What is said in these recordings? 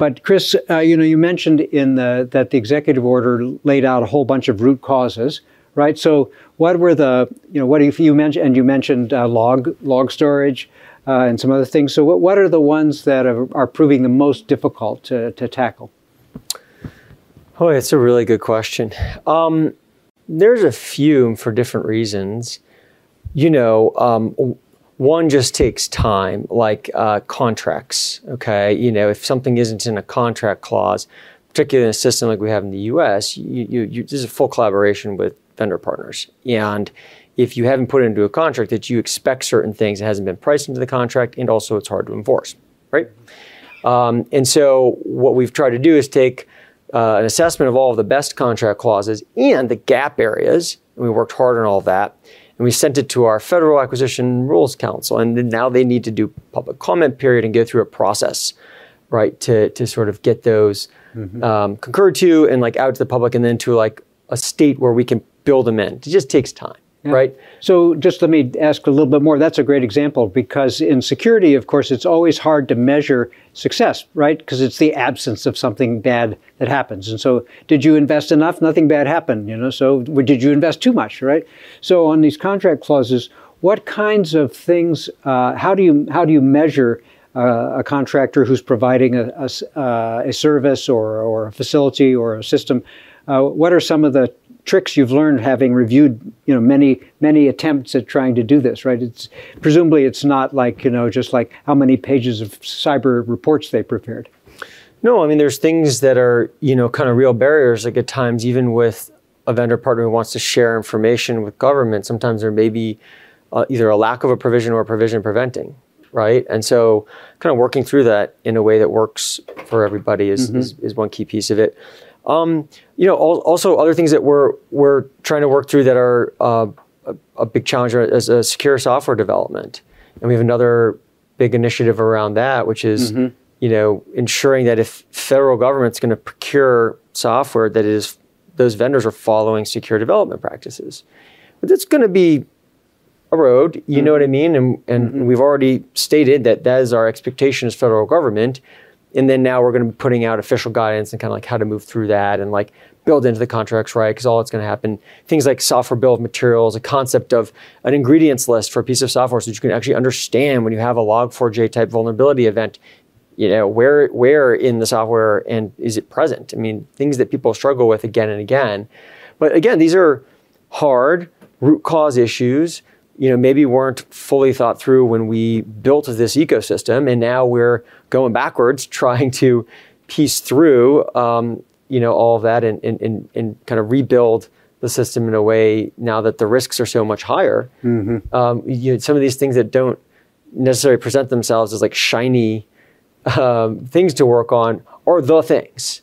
but Chris, uh, you know, you mentioned in the that the executive order laid out a whole bunch of root causes, right? So, what were the, you know, what if you mentioned and you mentioned uh, log log storage uh, and some other things. So, what what are the ones that are, are proving the most difficult to to tackle? Oh, it's a really good question. Um, there's a few for different reasons. You know, um, one just takes time, like uh, contracts. Okay, you know, if something isn't in a contract clause, particularly in a system like we have in the U.S., you, you, you, this is a full collaboration with vendor partners, and if you haven't put it into a contract that you expect certain things, it hasn't been priced into the contract, and also it's hard to enforce, right? Um, and so what we've tried to do is take uh, an assessment of all of the best contract clauses and the gap areas. And we worked hard on all of that. And we sent it to our Federal Acquisition Rules Council. And now they need to do public comment period and go through a process, right, to, to sort of get those mm-hmm. um, concurred to and like out to the public and then to like a state where we can build them in. It just takes time. Yeah. Right. So just let me ask a little bit more. That's a great example because in security, of course, it's always hard to measure success, right? Because it's the absence of something bad that happens. And so, did you invest enough? Nothing bad happened, you know. So, did you invest too much, right? So, on these contract clauses, what kinds of things? Uh, how do you how do you measure uh, a contractor who's providing a, a, uh, a, service or, or a facility or a system? Uh, what are some of the tricks you've learned having reviewed you know many many attempts at trying to do this right? It's presumably it's not like you know just like how many pages of cyber reports they prepared. No i mean there's things that are you know kind of real barriers like at times even with a vendor partner who wants to share information with government sometimes there may be uh, either a lack of a provision or a provision preventing right? And so kind of working through that in a way that works for everybody is, mm-hmm. is, is one key piece of it um, you know, also other things that we're we're trying to work through that are uh, a, a, big challenge is a secure software development, and we have another big initiative around that, which is mm-hmm. you know ensuring that if federal government's going to procure software, that is those vendors are following secure development practices. But it's going to be a road, you mm-hmm. know what I mean, and and mm-hmm. we've already stated that that is our expectation as federal government and then now we're going to be putting out official guidance and kind of like how to move through that and like build into the contracts right? Because all that's going to happen things like software bill of materials a concept of an ingredients list for a piece of software so that you can actually understand when you have a log4j type vulnerability event you know where where in the software and is it present? I mean things that people struggle with again and again. But again these are hard root cause issues you know, maybe weren't fully thought through when we built this ecosystem, and now we're going backwards, trying to piece through, um, you know, all of that and, and, and, and, kind of rebuild the system in a way now that the risks are so much higher. Mm-hmm. Um, you know, some of these things that don't necessarily present themselves as like shiny um, things to work on are the things,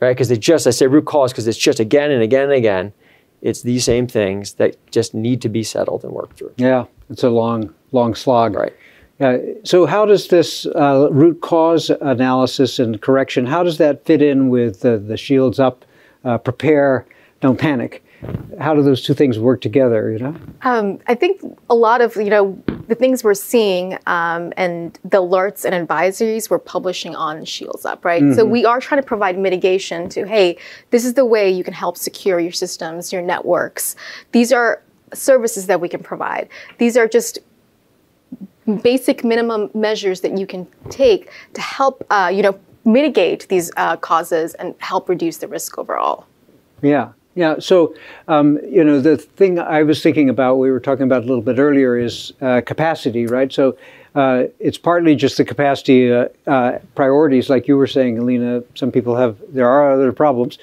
right? Because they just, I say root cause because it's just again and again and again it's these same things that just need to be settled and worked through. Yeah, it's a long, long slog. Right. Uh, so, how does this uh, root cause analysis and correction? How does that fit in with the shields up, uh, prepare, don't panic? How do those two things work together? You know, um, I think a lot of you know the things we're seeing um, and the alerts and advisories we're publishing on Shields Up, right? Mm-hmm. So we are trying to provide mitigation to hey, this is the way you can help secure your systems, your networks. These are services that we can provide. These are just basic minimum measures that you can take to help uh, you know mitigate these uh, causes and help reduce the risk overall. Yeah. Yeah, so um, you know the thing I was thinking about, we were talking about a little bit earlier, is uh, capacity, right? So uh, it's partly just the capacity uh, uh priorities, like you were saying, Alina. Some people have there are other problems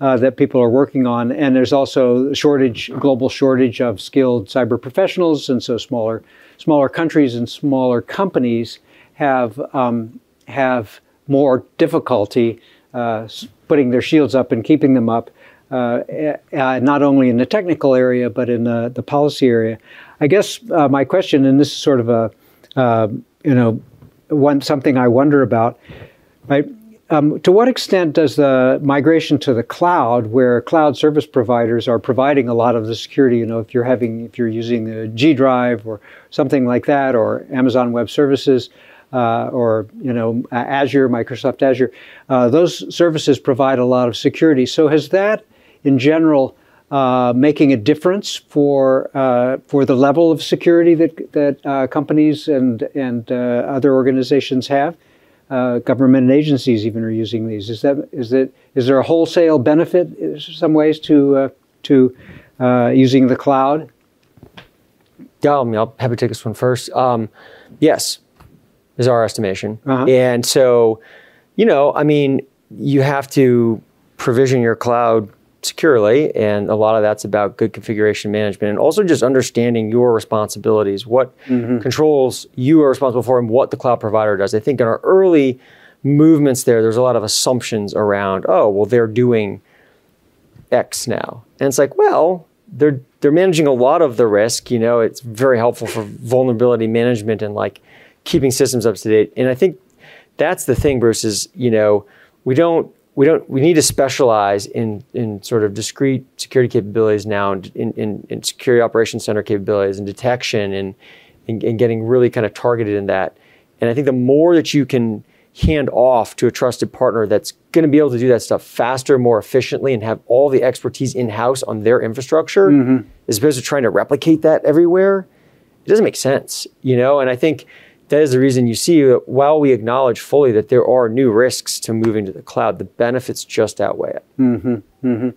uh, that people are working on, and there's also shortage, global shortage of skilled cyber professionals, and so smaller smaller countries and smaller companies have um, have more difficulty uh, putting their shields up and keeping them up. Uh, uh, not only in the technical area but in the, the policy area. I guess uh, my question, and this is sort of a um, you know one something I wonder about, right? Um, to what extent does the migration to the cloud, where cloud service providers are providing a lot of the security, you know, if you're having, if you're using the G Drive or something like that, or Amazon Web Services, uh, or you know Azure, Microsoft Azure, uh, those services provide a lot of security. So has that, in general, uh, making a difference for uh, for the level of security that that uh, companies and and uh, other organizations have? government and agencies even are using these. Is that is that is there a wholesale benefit in some ways to to using the cloud? Yeah, I mean, I'll happy to take this one first. Um, yes, is our estimation. Uh-huh. And so, you know, I mean, you have to provision your cloud securely, and a lot of that's about good configuration management and also just understanding your responsibilities, what mm-hmm. controls you are responsible for, and what the cloud provider does. I think in our early movements there, there's a lot of assumptions around, oh, well, they're doing X now. And it's like, well, they're they're managing a lot of the risk. You know, it's very helpful for vulnerability management and like keeping systems up to date. And I think that's the thing, Bruce, is, you know, we don't we don't we need to specialize in in sort of discrete security capabilities now in, in, in security operations center capabilities and detection and, and, and getting really kind of targeted in that. And I think the more that you can hand off to a trusted partner that's going to be able to do that stuff faster, more efficiently, and have all the expertise in house on their infrastructure, mm-hmm. as opposed to trying to replicate that everywhere, it doesn't make sense, you know. And I think that is the reason you see that while we acknowledge fully that there are new risks to moving to the cloud, the benefits just outweigh it. Mm-hmm, mm-hmm.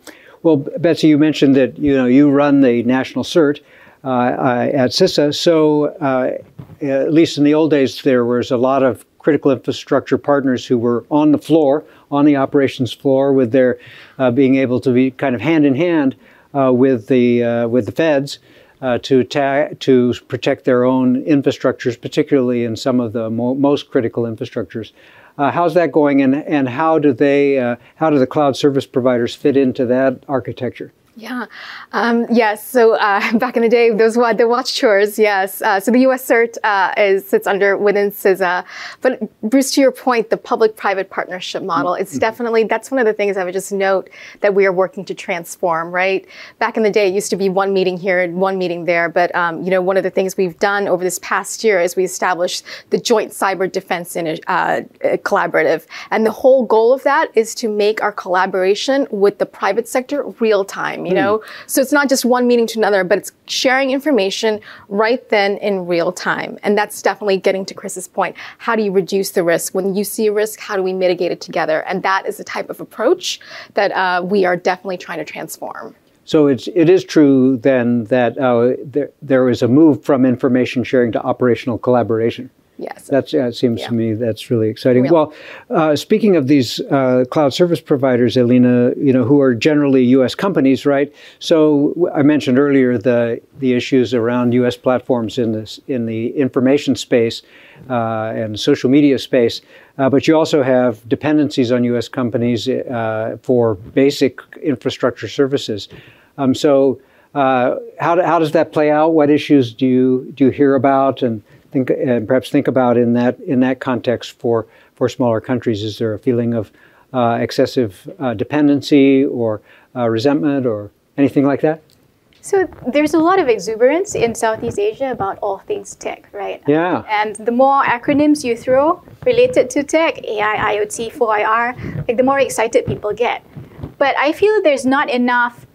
Well, Betsy, you mentioned that you know you run the national CERT uh, uh, at CISA. So uh, at least in the old days, there was a lot of critical infrastructure partners who were on the floor, on the operations floor, with their uh, being able to be kind of hand in hand uh, with the with the feds uh, to to protect their own infrastructures, particularly in some of the mo- most critical infrastructures. Uh, how's that going, and and how do they uh, how do the cloud service providers fit into that architecture? Yeah, um, yes. So uh, back in the day, those were the watch chores. Yes. Uh, so the U.S. CERT uh, is sits under within CISA. But Bruce, to your point, the public-private partnership model. It's mm-hmm. definitely that's one of the things I would just note that we are working to transform. Right. Back in the day, it used to be one meeting here and one meeting there. But um, you know, one of the things we've done over this past year is we established the Joint Cyber Defense in, uh, Collaborative, and the whole goal of that is to make our collaboration with the private sector real time you know? Mm. So it's not just one meeting to another, but it's sharing information right then in real time. And that's definitely getting to Chris's point. How do you reduce the risk? When you see a risk, how do we mitigate it together? And that is the type of approach that uh, we are definitely trying to transform. So it's it is true then that uh, there there is a move from information sharing to operational collaboration. Yes. That uh, seems yeah. to me that's really exciting. Well, uh, speaking of these uh, cloud service providers, Elena, you know, who are generally U.S. companies, right? So I mentioned earlier the the issues around U.S. platforms in this in the information space uh, and social media space, uh, but you also have dependencies on U.S. companies uh, for basic infrastructure services. Um, so. how, how does that play out? What issues do you do you hear about, and think and perhaps think about in that in that context for for smaller countries? Is there a feeling of uh, excessive uh, dependency or uh, resentment or anything like that? So there's a lot of exuberance in Southeast Asia about all things tech, right? Yeah. And the more acronyms you throw related to tech, AI, IoT, 4IR, like the more excited people get. But I feel there's not enough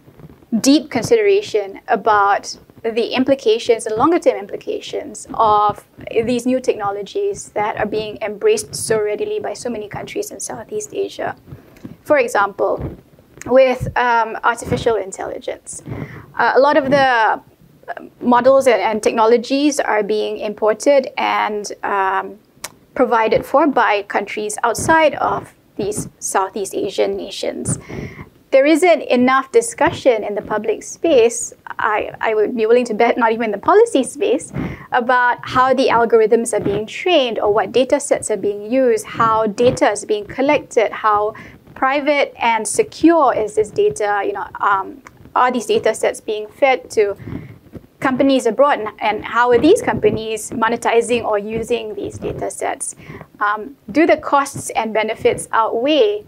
deep consideration about the implications and longer term implications of these new technologies that are being embraced so readily by so many countries in Southeast Asia. For example, with um, artificial intelligence, uh, a lot of the uh, models and, and, technologies are being imported and um, provided for by countries outside of these Southeast Asian nations there isn't enough discussion in the public space, I, I would be willing to bet not even in the policy space, about how the algorithms are being trained or what data sets are being used, how data is being collected, how private and secure is this data, you know, um, are these data sets being fed to companies abroad and how are these companies monetizing or using these data sets? Um, do the costs and benefits outweigh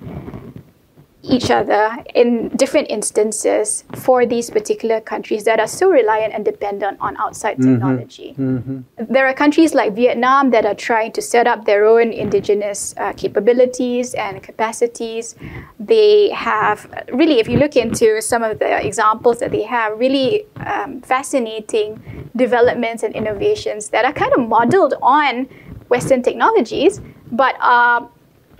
each other in different instances for these particular countries that are so reliant and dependent on outside mm-hmm. technology. Mm-hmm. There are countries like Vietnam that are trying to set up their own indigenous uh, capabilities and capacities. They have really, if you look into some of the examples that they have, really um, fascinating developments and innovations that are kind of modeled on Western technologies, but are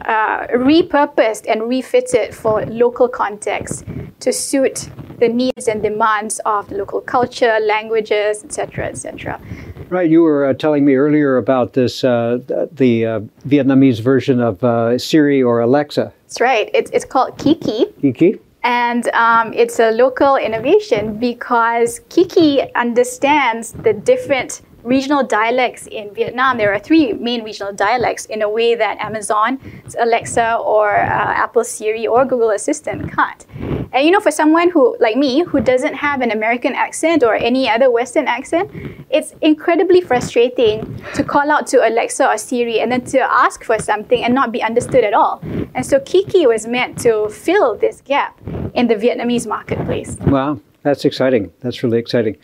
uh, repurposed and refitted for local context to suit the needs and demands of the local culture, languages, etc., etc. Right, you were uh, telling me earlier about this uh, the uh, Vietnamese version of uh, Siri or Alexa. That's right. It's it's called Kiki. Kiki. And um, it's a local innovation because Kiki understands the different regional dialects in Vietnam, there are three main regional dialects in a way that Amazon, Alexa, or uh, Apple Siri or Google Assistant can't. And you know, for someone who, like me, who doesn't have an American accent or any other Western accent, it's incredibly frustrating to call out to Alexa or Siri and then to ask for something and not be understood at all. And so Kiki was meant to fill this gap in the Vietnamese marketplace. Wow, that's exciting. That's really exciting.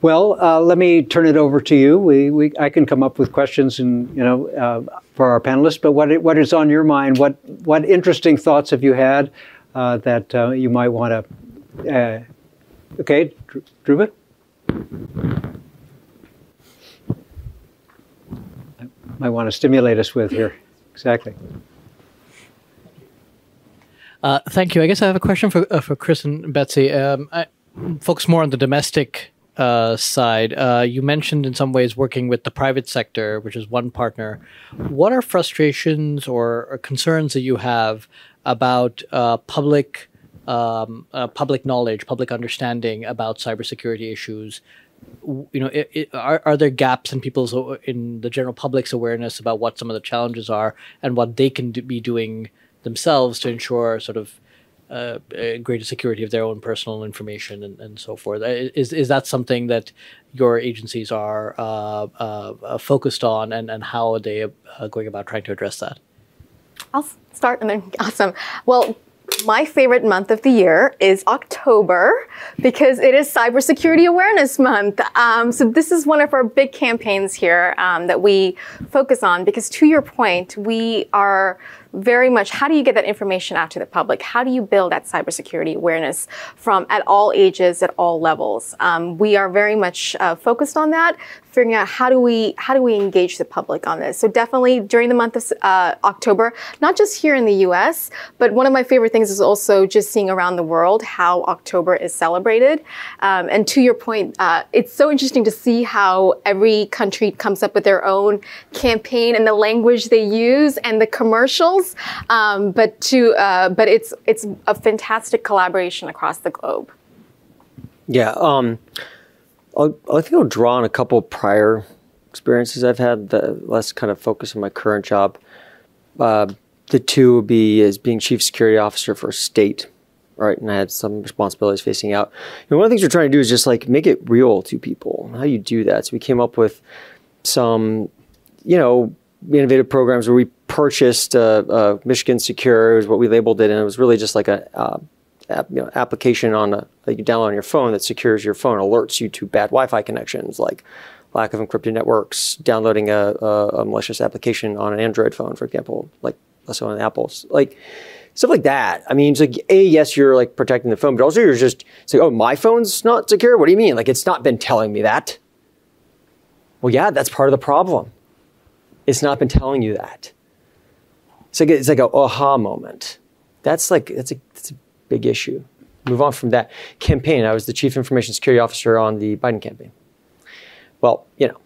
Well, uh, let me turn it over to you. We, we, I can come up with questions and you know uh, for our panelists. But what what is on your mind? What what interesting thoughts have you had uh, that uh, you might want to? Uh, okay, Dhruva. Might want to stimulate us with here. Exactly. Uh, thank you. I guess I have a question for for Chris and Betsy. Um, I focus more on the domestic uh, side, uh, you mentioned in some ways working with the private sector, which is one partner. What are frustrations or, or concerns that you have about uh, public um, uh, public knowledge, public understanding about cybersecurity issues? You know, it, it, are are there gaps in people's in the general public's awareness about what some of the challenges are and what they can do, be doing themselves to ensure sort of uh, greater security of their own personal information and, and so forth. Uh, is is that something that your agencies are uh, uh, uh focused on, and, and how are they uh, going about trying to address that? I'll start and then awesome. Well, my favorite month of the year is October because it is Cybersecurity Awareness Month. Um, so this is one of our big campaigns here um, that we focus on because to your point, we are very much how do you get that information out to the public? How do you build that cybersecurity awareness from at all ages, at all levels? Um, we are very much uh, focused on that, figuring out how do we how do we engage the public on this. So definitely during the month of uh, October, not just here in the U.S., but one of my favorite things is also just seeing around the world how October is celebrated. Um, and to your point, uh, it's so interesting to see how every country comes up with their own campaign and the language they use and the commercials um, but to uh, but it's it's a fantastic collaboration across the globe. Yeah, um, I think I'll draw on a couple prior experiences I've had that less kind of focus on my current job. Uh, the two would be as being chief security officer for a state, right? And I had some responsibilities facing out. And one of the things we're trying to do is just like make it real to people. How do you do that? So we came up with some, you know, innovative programs where we purchased uh, uh, Michigan Secure, is what we labeled it, and it was really just like a uh, app, you know, application on a, that you download on your phone that secures your phone, alerts you to bad Wi-Fi connections, like lack of encrypted networks, downloading a, a, a malicious application on an Android phone, for example, like also on Apple's, like stuff like that. I mean, it's like a yes, you're like protecting the phone, but also you're just saying, oh, my phone's not secure. What do you mean? Like it's not been telling me that. Well, yeah, that's part of the problem. It's not been telling you that. It's like it's like a aha moment. That's like that's a that's a big issue. Move on from that campaign. I was the chief information security officer on the Biden campaign. Well, you know,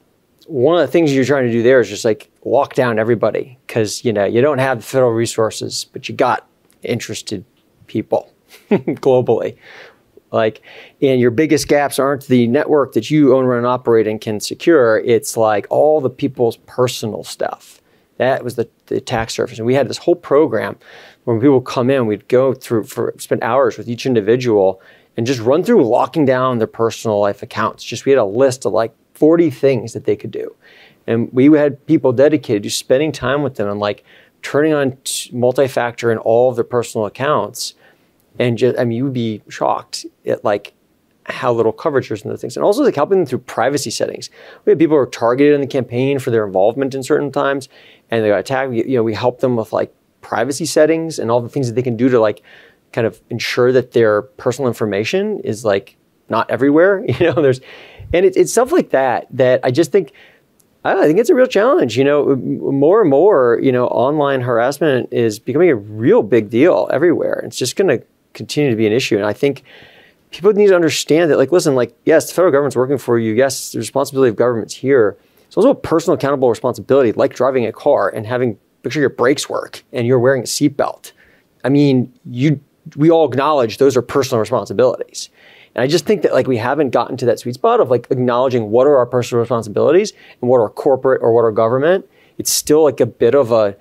one of the things you're trying to do there is just like walk down everybody because you know you don't have the federal resources, but you got interested people globally. Like, and your biggest gaps aren't the network that you own, run, and operate and can secure. It's like all the people's personal stuff. That was the, the attack surface. And we had this whole program when people come in, we'd go through for spend hours with each individual and just run through locking down their personal life accounts. Just we had a list of like 40 things that they could do. And we had people dedicated to spending time with them and like turning on multi-factor in all of their personal accounts and just I mean you would be shocked at like how little coverage there's in those things, and also like helping them through privacy settings. We have people who are targeted in the campaign for their involvement in certain times, and they got attacked. You know, we help them with like privacy settings and all the things that they can do to like kind of ensure that their personal information is like not everywhere. You know, there's and it, it's stuff like that that I just think I think it's a real challenge. You know, more and more, you know, online harassment is becoming a real big deal everywhere. It's just going to continue to be an issue, and I think people need to understand that. Like, listen, like, yes, the federal government's working for you. Yes, the responsibility of government's here. It's also a personal accountable responsibility, like driving a car and having make sure your brakes work and you're wearing a seatbelt. I mean, you we all acknowledge those are personal responsibilities. And I just think that like we haven't gotten to that sweet spot of like acknowledging what are our personal responsibilities and what are corporate or what are government. It's still like a bit of a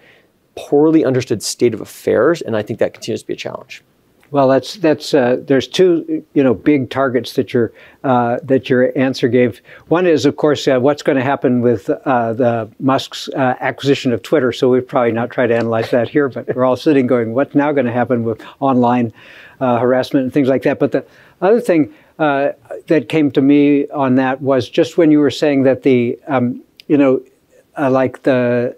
poorly understood state of affairs, and I think that continues to be a challenge. Well, that's that's uh, there's two you know big targets that your uh, that your answer gave. One is of course uh, what's going to happen with uh, the Musk's uh, acquisition of Twitter. So we've probably not tried to analyze that here, but we're all sitting going, what's now going to happen with online uh, harassment and things like that. But the other thing that came to me on that was just when you were saying that the um, you know like the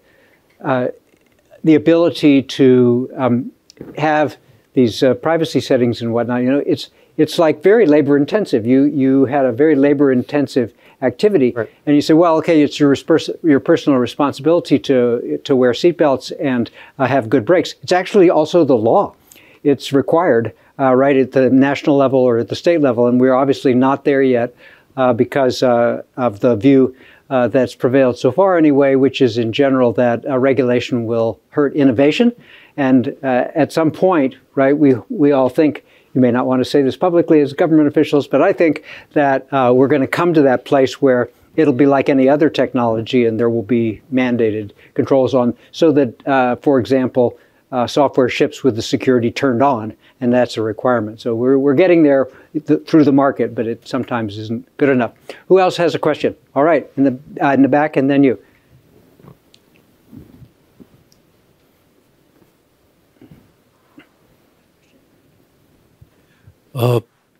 the ability to um, have these uh, privacy settings and whatnot. You know, it's it's like very labor intensive. You you had a very labor intensive activity, right. and you say, well, okay, it's your your personal responsibility to to wear seatbelts and uh, have good brakes. It's actually also the law. It's required, uh, right at the national level or at the state level, and we're obviously not there yet uh, because uh, of the view. Uh, that's prevailed so far, anyway, which is in general that regulation will hurt innovation, and uh, at some point, right, we, we all think, you may not want to say this publicly as government officials, but I think that uh, we're going to come to that place where it'll be like any other technology and there will be mandated controls on, so that, uh, for example, uh, software ships with the security turned on, and that's a requirement. So we're, we're getting there th- through the market, but it sometimes isn't good enough. Who else has a question? All right, in the, uh, in the back, and then you.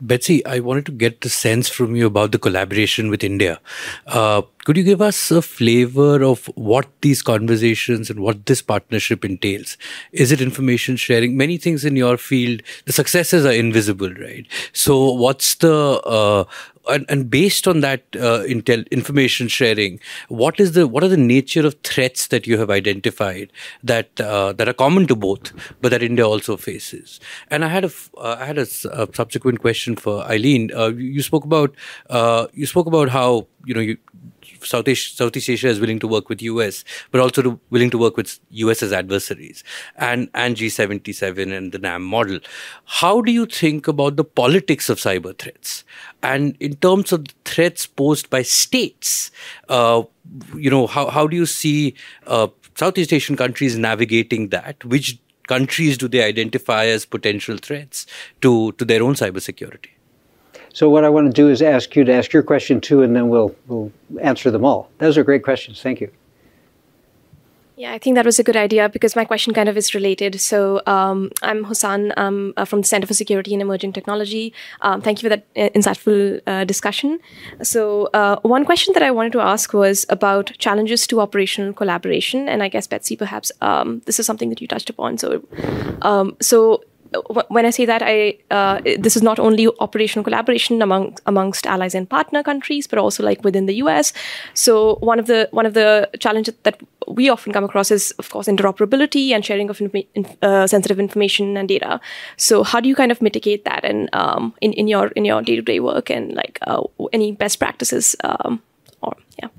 Betsy, I wanted to get the sense from you about the collaboration with India. Uh, could you give us a flavor of what these conversations and what this partnership entails? Is it information sharing? Many things in your field, the successes are invisible, right? So, what's the uh, and, and based on that uh, intel information sharing, what is the what are the nature of threats that you have identified that uh, that are common to both, but that India also faces? And I had a uh, I had a, a, subsequent question for Eileen. Uh, you spoke about uh, you spoke about how you know you Southeast, Southeast Asia is willing to work with US, but also to, willing to work with US as adversaries and, and G77 and the NAM model. How do you think about the politics of cyber threats? And in terms of the threats posed by states, uh, you know, how, how do you see uh, Southeast Asian countries navigating that? Which countries do they identify as potential threats to, to their own cybersecurity? So what I want to do is ask you to ask your question too, and then we'll we'll answer them all. Those are great questions. Thank you. Yeah, I think that was a good idea because my question kind of is related. So um, I'm Hossan um, uh, from the Center for Security and Emerging Technology. Um, thank you for that uh, insightful uh, discussion. So uh, one question that I wanted to ask was about challenges to operational collaboration, and I guess Betsy, perhaps um, this is something that you touched upon. So, um, so when I say that, I uh, this is not only operational collaboration among amongst allies and partner countries, but also like within the U.S. So one of the one of the challenges that we often come across is, of course, interoperability and sharing of uh, sensitive information and data. So how do you kind of mitigate that and um, in in your in your day to day work and like uh, any best practices um, or yeah.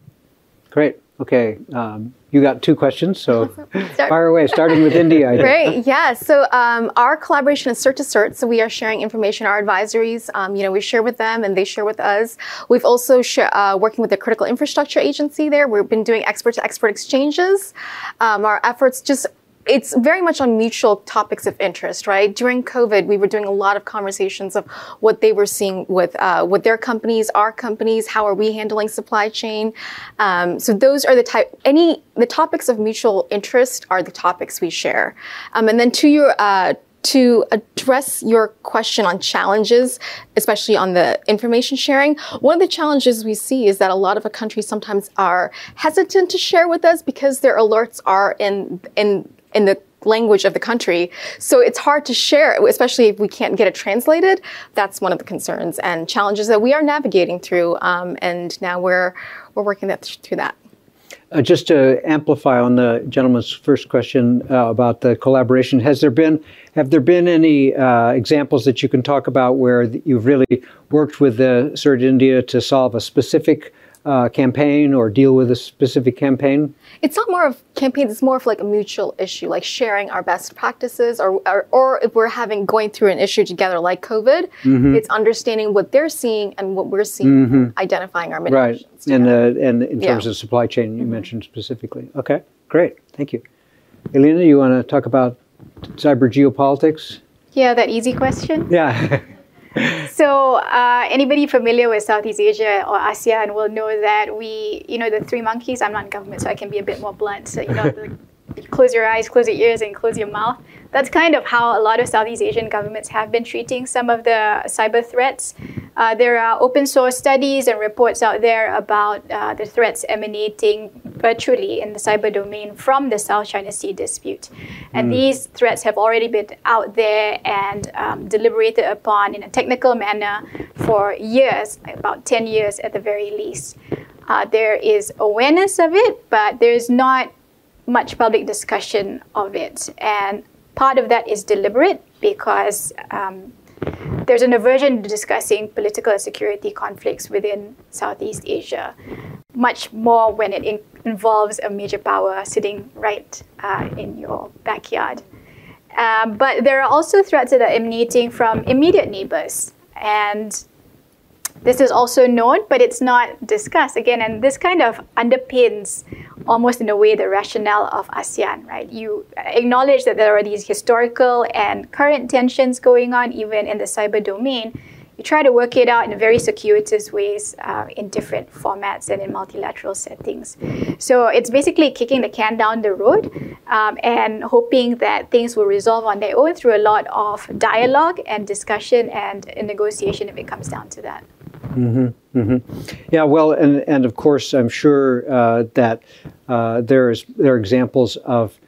Great. Okay. Um, you got two questions, so fire away, starting with India. Great, yeah. So um, our collaboration is CERT to CERT, so we are sharing information. Our advisories, um, you know, we share with them and they share with us. We've also uh, working with the Critical Infrastructure Agency there. We've been doing expert-to-expert exchanges. Um, our efforts just it's very much on mutual topics of interest, right? During COVID, we were doing a lot of conversations of what they were seeing with uh, with their companies, our companies, how are we handling supply chain. Um, so those are the type any the topics of mutual interest are the topics we share. Um, and then to your uh, to address your question on challenges, especially on the information sharing, one of the challenges we see is that a lot of countries sometimes are hesitant to share with us because their alerts are in in in the language of the country. So it's hard to share, especially if we can't get it translated. That's one of the concerns and challenges that we are navigating through. Um, and now we're we're working that through that. Uh, just to amplify on the gentleman's first question uh, about the collaboration, has there been have there been any uh, examples that you can talk about where you've really worked with the CERT India to solve a specific uh, campaign or deal with a specific campaign? It's not more of campaigns. It's more of like a mutual issue, like sharing our best practices, or or, or if we're having going through an issue together, like COVID, mm-hmm. it's understanding what they're seeing and what we're seeing, mm-hmm. identifying our mitigations. Right, and uh, and in terms yeah. of supply chain, you mm-hmm. mentioned specifically. Okay, great, thank you. Elena, you want to talk about cyber geopolitics? Yeah, that easy question. Yeah. so uh, anybody familiar with Southeast Asia or ASEAN will know that we, you know, the three monkeys. I'm not in government, so I can be a bit more blunt. So you know, the, close your eyes, close your ears, and close your mouth. That's kind of how a lot of Southeast Asian governments have been treating some of the cyber threats. Uh, there are open source studies and reports out there about uh, the threats emanating virtually in the cyber domain from the South China Sea dispute. And mm. these threats have already been out there and um, deliberated upon in a technical manner for years, about 10 years at the very least. Uh, there is awareness of it, but there's not much public discussion of it. And part of that is deliberate because um, there's an aversion to discussing political and security conflicts within Southeast Asia, much more when it in- involves a major power sitting right uh, in your backyard. Um, but there are also threats that are emanating from immediate neighbors. And this is also known, but it's not discussed again. And this kind of underpins almost in a way the rationale of ASEAN, right? You acknowledge that there are these historical and current tensions going on, even in the cyber domain. You try to work it out in very circuitous ways uh, in different formats and in multilateral settings. So it's basically kicking the can down the road um, and hoping that things will resolve on their own through a lot of dialogue and discussion and negotiation if it comes down to that. Mm-hmm, mm-hmm. Yeah, well, and and of course, I'm sure uh, that uh, there's there are examples of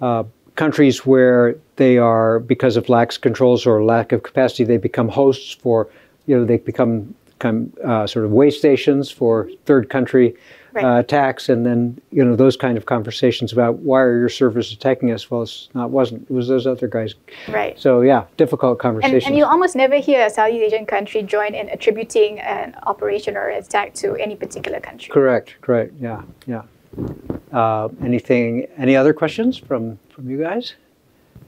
uh, countries where they are because of lax controls or lack of capacity, they become hosts for you know they become become uh, sort of way stations for third country right. uh, attacks, and then you know those kind of conversations about why are your servers attacking us? Well, it's not wasn't it was those other guys. Right. So yeah, difficult conversations. And, and you almost never hear a Southeast Asian country join in attributing an operation or attack to any particular country. Correct. Correct. Yeah. Yeah. Uh, anything? Any other questions from from you guys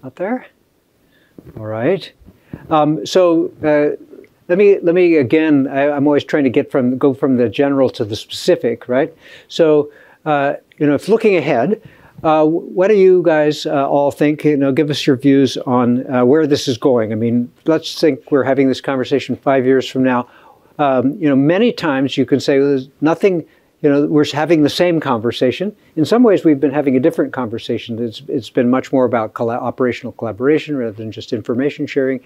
out there? All right. Um, so uh, let me let me again. I, am always trying to get from go from the general to the specific, right? So uh, you know, if looking ahead, uh, what do you guys uh, all think? You know, give us your views on uh, where this is going. I mean, let's think we're having this conversation five years from now. Um, you know, many times you can say well, there's nothing. You know, we're having the same conversation. In some ways, we've been having a different conversation. It's, it's been much more about operational collaboration rather than just information sharing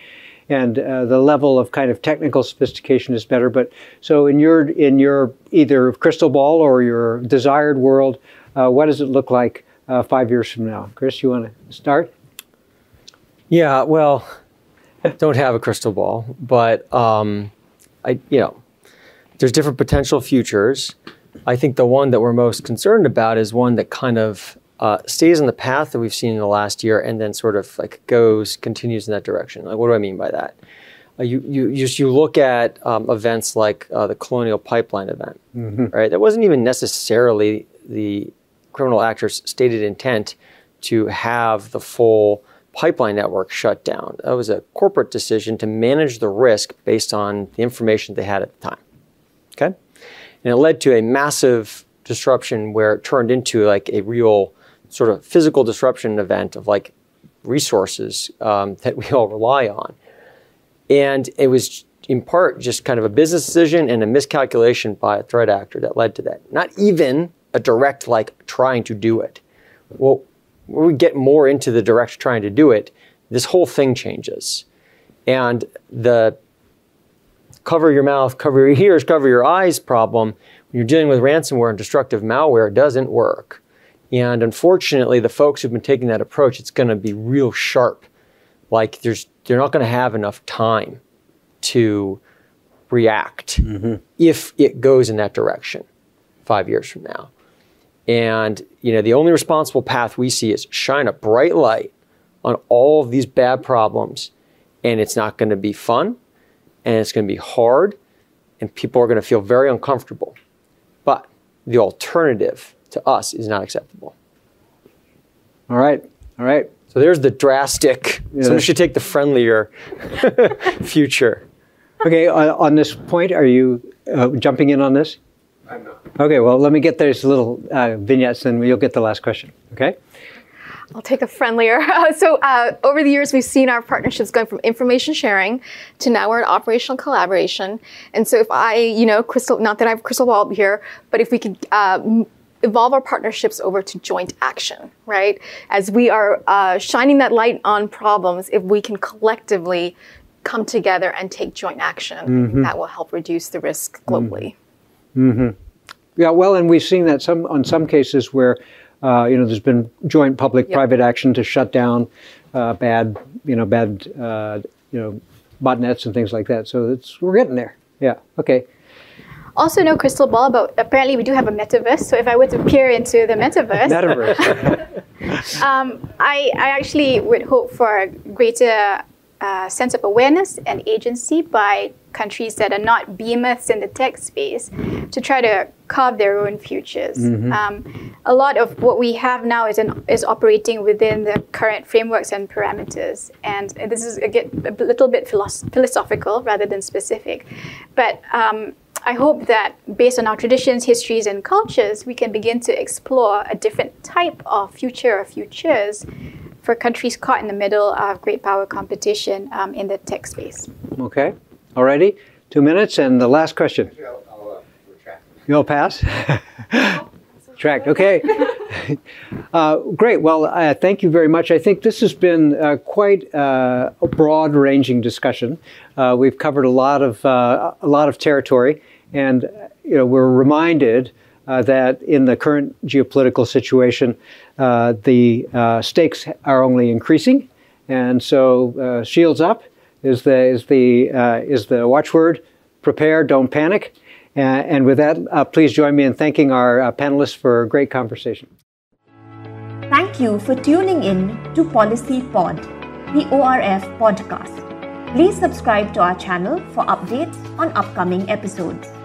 and uh, the level of kind of technical sophistication is better. But so in your in your either crystal ball or your desired world, uh, what does it look like uh, five years from now? Chris, you want to start? Yeah, well, don't have a crystal ball, but um, I you know there's different potential futures. I think the one that we're most concerned about is one that kind of uh, stays in the path that we've seen in the last year and then sort of like goes continues in that direction. Like what do i mean by that? Uh, you, you you you look at um, events like uh, the colonial pipeline event mm-hmm. right? That wasn't even necessarily the criminal actors stated intent to have the full pipeline network shut down. That was a corporate decision to manage the risk based on the information they had at the time okay? And it led to a massive disruption where it turned into like a real sort of physical disruption event of like resources um, that we all rely on. And it was in part just kind of a business decision and a miscalculation by a threat actor that led to that. Not even a direct like trying to do it. Well, when we get more into the direct trying to do it, this whole thing changes. And the cover your mouth, cover your ears, cover your eyes problem, when you're dealing with ransomware and destructive malware, doesn't work. And unfortunately, the folks who've been taking that approach, it's going to be real sharp. Like there's, they're not going to have enough time to react mm-hmm. if it goes in that direction five years from now. And you know, the only responsible path we see is shine a bright light on all of these bad problems, and it's not going to be fun, and it's going to be hard, and people are going to feel very uncomfortable. But the alternative to us is not acceptable. All right. All right. So there's the drastic. Yeah. Someone should take the friendlier future. Okay. Uh, on this point, are you uh, jumping in on this? I'm not. Okay. Well, let me get those little uh, vignettes, and you'll get the last question. Okay. I'll take a friendlier. so uh, over the years, we've seen our partnerships going from information sharing to now we're in operational collaboration. And so if I, you know, crystal, not that I have crystal ball here, but if we could uh, evolve our partnerships over to joint action, right? As we are uh, shining that light on problems, if we can collectively come together and take joint action, mm-hmm. that will help reduce the risk globally. Mm-hmm. mm-hmm. Yeah, well, and we've seen that some on some cases where uh, you know, there's been joint public-private yep. action to shut down uh, bad, you know, bad, uh, you know, botnets and things like that. So it's we're getting there. Yeah. Okay. Also, no crystal ball, but apparently we do have a metaverse. So if I were to peer into the metaverse, metaverse. um, I, I actually would hope for a greater uh, sense of awareness and agency by countries that are not behemoths in the tech space to try to carve their own futures. Mm-hmm. Um, a lot of what we have now is, an, is operating within the current frameworks and parameters. And this is a, a little bit philosoph- philosophical rather than specific. But um, I hope that based on our traditions, histories, and cultures, we can begin to explore a different type of future or futures for countries caught in the middle of great power competition um, in the tech space. Okay. Alrighty. Two minutes and the last question. You'll pass? Tracked. Okay. uh, great. Well, uh, thank you very much. I think this has been uh, quite uh, a broad-ranging discussion. Uh, we've covered a lot of uh, a lot of territory, and you know we're reminded uh, that in the current geopolitical situation, uh, the uh, stakes are only increasing, and so uh, shields up is the is the uh, is the watchword. Prepare, don't panic. and with that, please join me in thanking our panelists for a great conversation. Thank you for tuning in to Policy Pod, the ORF podcast. Please subscribe to our channel for updates on upcoming episodes.